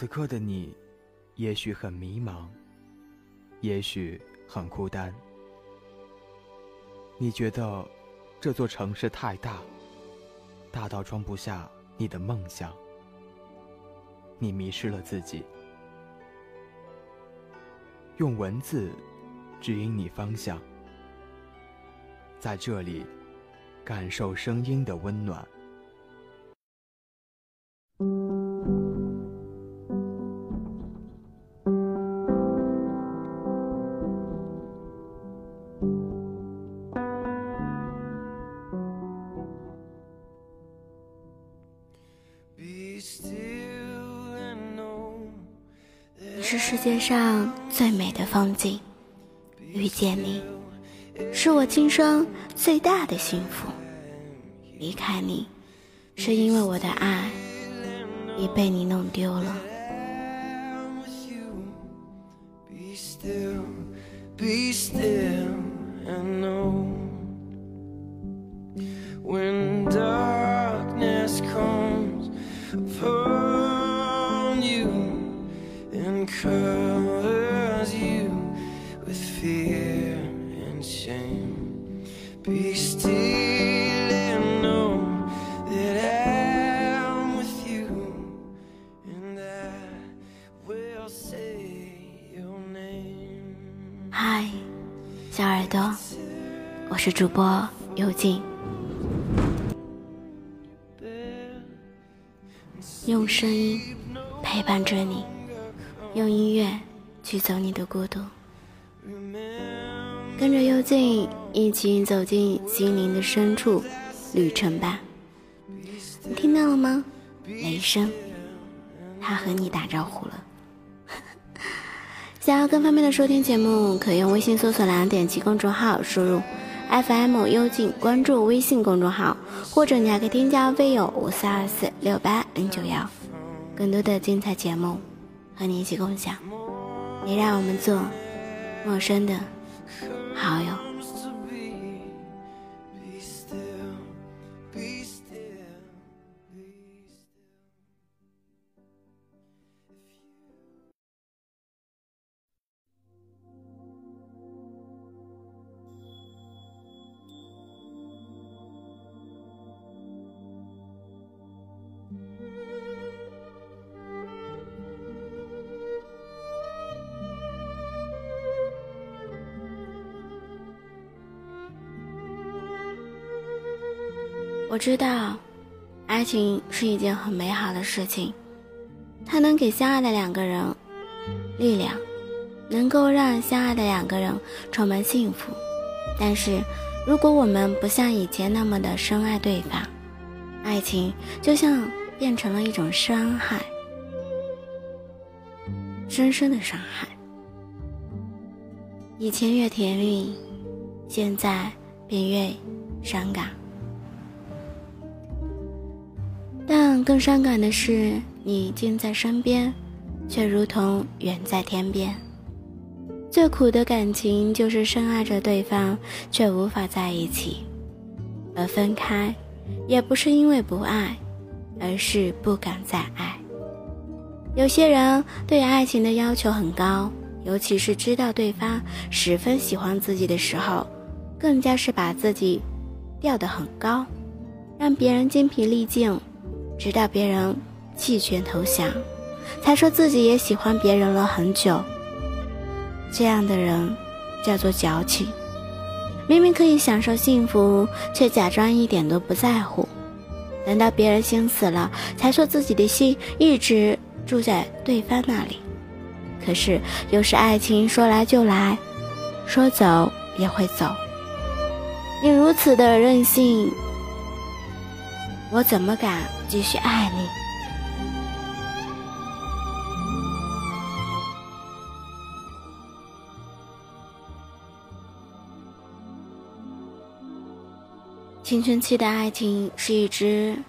此刻的你，也许很迷茫，也许很孤单。你觉得这座城市太大，大到装不下你的梦想。你迷失了自己，用文字指引你方向，在这里感受声音的温暖。你是世界上最美的风景，遇见你，是我今生最大的幸福。离开你，是因为我的爱已被你弄丢了。嗨，小耳朵，我是主播幽静，用声音陪伴着你，用音乐驱走你的孤独，跟着幽静一起走进心灵的深处旅程吧。你听到了吗？雷声，他和你打招呼了。想要更方便的收听节目，可用微信搜索栏点击公众号，输入 FM 幽静，关注微信公众号，或者你还可以添加微友五四二四六八零九幺，更多的精彩节目和你一起共享。也让我们做陌生的好友。我知道，爱情是一件很美好的事情，它能给相爱的两个人力量，能够让相爱的两个人充满幸福。但是，如果我们不像以前那么的深爱对方，爱情就像变成了一种伤害，深深的伤害。以前越甜蜜，现在便越伤感。更伤感的是，你近在身边，却如同远在天边。最苦的感情就是深爱着对方，却无法在一起。而分开，也不是因为不爱，而是不敢再爱。有些人对爱情的要求很高，尤其是知道对方十分喜欢自己的时候，更加是把自己吊得很高，让别人精疲力尽。直到别人弃权投降，才说自己也喜欢别人了很久。这样的人叫做矫情，明明可以享受幸福，却假装一点都不在乎。等到别人心死了，才说自己的心一直住在对方那里。可是有时爱情说来就来，说走也会走。你如此的任性。我怎么敢继续爱你？青春期的爱情是一只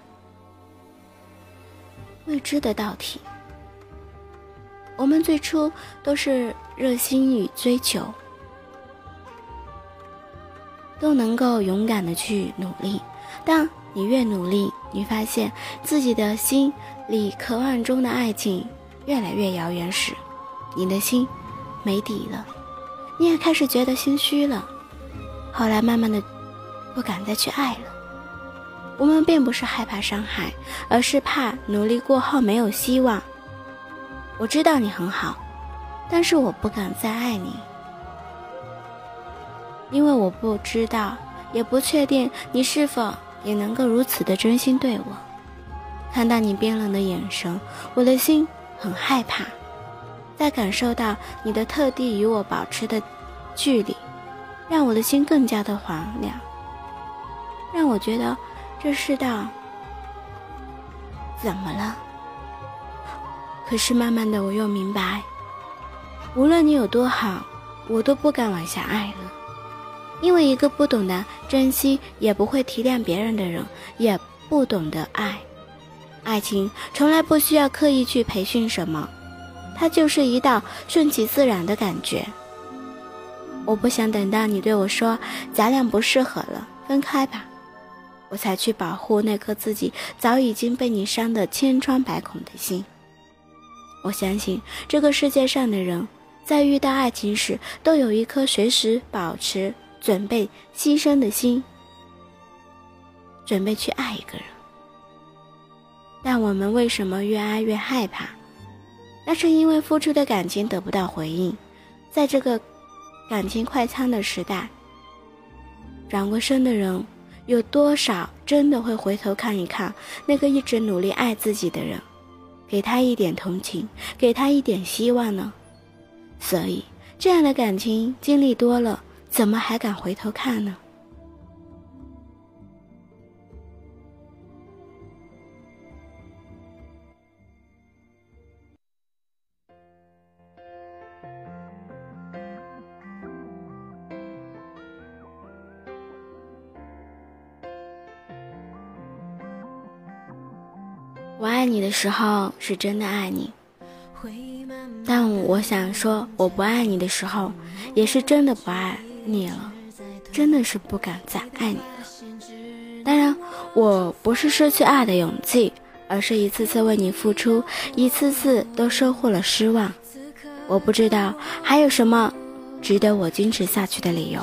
未知的道题，我们最初都是热心与追求，都能够勇敢的去努力，但。你越努力，你发现自己的心里渴望中的爱情越来越遥远时，你的心没底了，你也开始觉得心虚了。后来慢慢的，不敢再去爱了。我们并不是害怕伤害，而是怕努力过后没有希望。我知道你很好，但是我不敢再爱你，因为我不知道，也不确定你是否也能够如此的真心对我。看到你冰冷的眼神，我的心很害怕。在感受到你的特地与我保持的距离，让我的心更加的荒凉，让我觉得这世道怎么了？可是慢慢的，我又明白，无论你有多好，我都不敢往下爱了，因为一个不懂得珍惜，也不会体谅别人的人，也不懂得爱。爱情从来不需要刻意去培训什么，它就是一道顺其自然的感觉。我不想等到你对我说咱俩不适合了，分开吧，我才去保护那颗自己早已经被你伤得千疮百孔的心。我相信这个世界上的人，在遇到爱情时，都有一颗随时保持准备牺牲的心，准备去爱一个人。但我们为什么越爱越害怕？那是因为付出的感情得不到回应。在这个感情快餐的时代，转过身的人有多少真的会回头看一看那个一直努力爱自己的人，给他一点同情，给他一点希望呢？所以，这样的感情经历多了，怎么还敢回头看呢？我爱你的时候是真的爱你，但我想说我不爱你的时候，也是真的不爱你了，真的是不敢再爱你了。当然，我不是失去爱的勇气，而是一次次为你付出，一次次都收获了失望。我不知道还有什么值得我坚持下去的理由。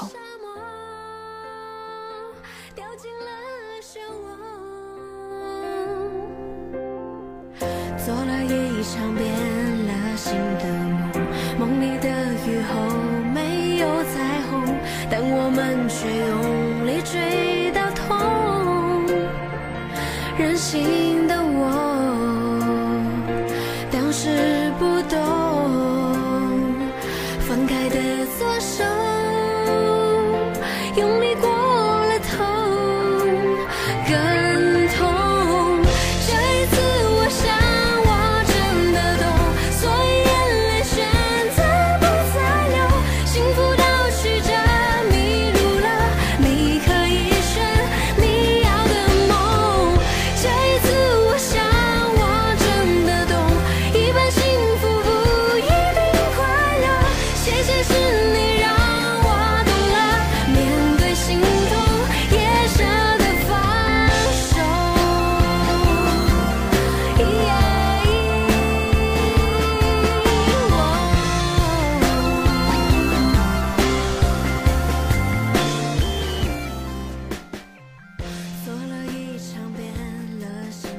却用力追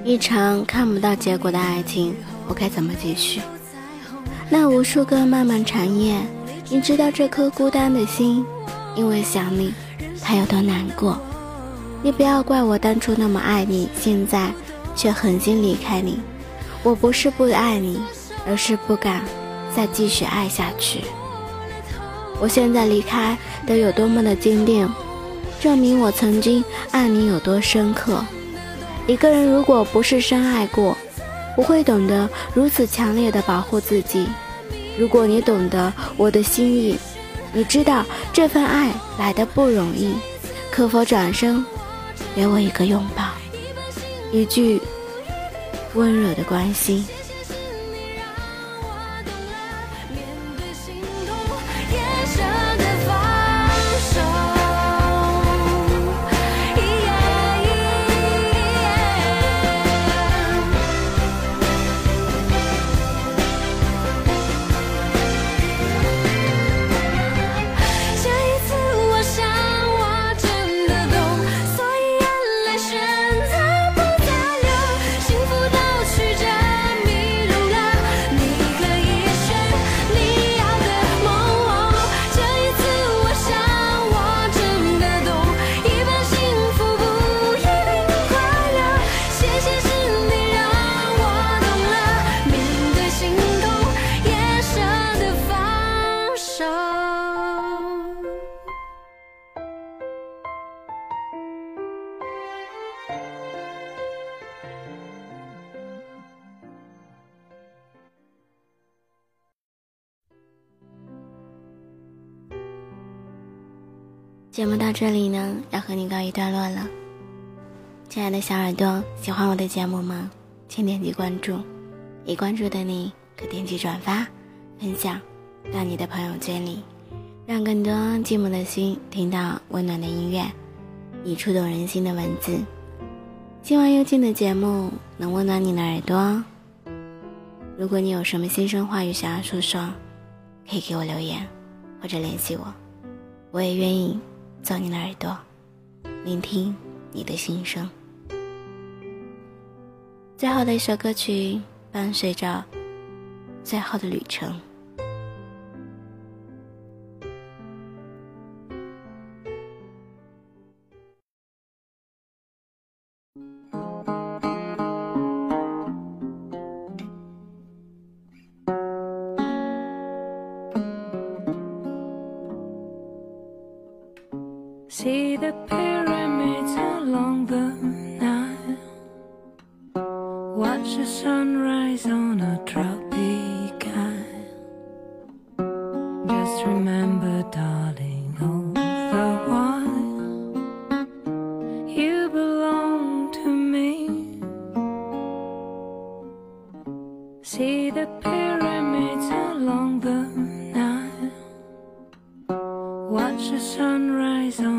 一场看不到结果的爱情，我该怎么继续？那无数个漫漫长夜，你知道这颗孤单的心，因为想你，它有多难过？你不要怪我当初那么爱你，现在却狠心离开你。我不是不爱你，而是不敢再继续爱下去。我现在离开得有多么的坚定，证明我曾经爱你有多深刻。一个人如果不是深爱过，不会懂得如此强烈的保护自己。如果你懂得我的心意，你知道这份爱来的不容易，可否转身，给我一个拥抱，一句温柔的关心？节目到这里呢，要和你告一段落了。亲爱的小耳朵，喜欢我的节目吗？请点击关注，已关注的你可点击转发、分享到你的朋友圈里，让更多寂寞的心听到温暖的音乐，以触动人心的文字。希望幽静的节目能温暖你的耳朵。如果你有什么心声话语想要诉说，可以给我留言或者联系我，我也愿意做你的耳朵，聆听你的心声。最后的一首歌曲，伴随着最后的旅程。See the pyramids along the Nile. Watch the sunrise on a tropic isle. Just remember, darling, all the while you belong to me. See the pyramids along the Nile. Watch the sunrise on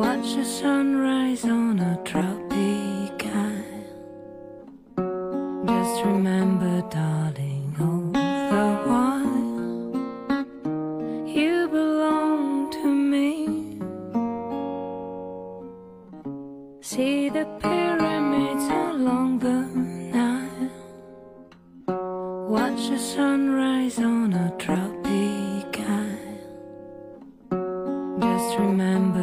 Watch the sunrise on a tropic isle. Just remember, darling, all the while you belong to me. See the pyramids along the Nile. Watch the sunrise on a tropic isle. Just remember,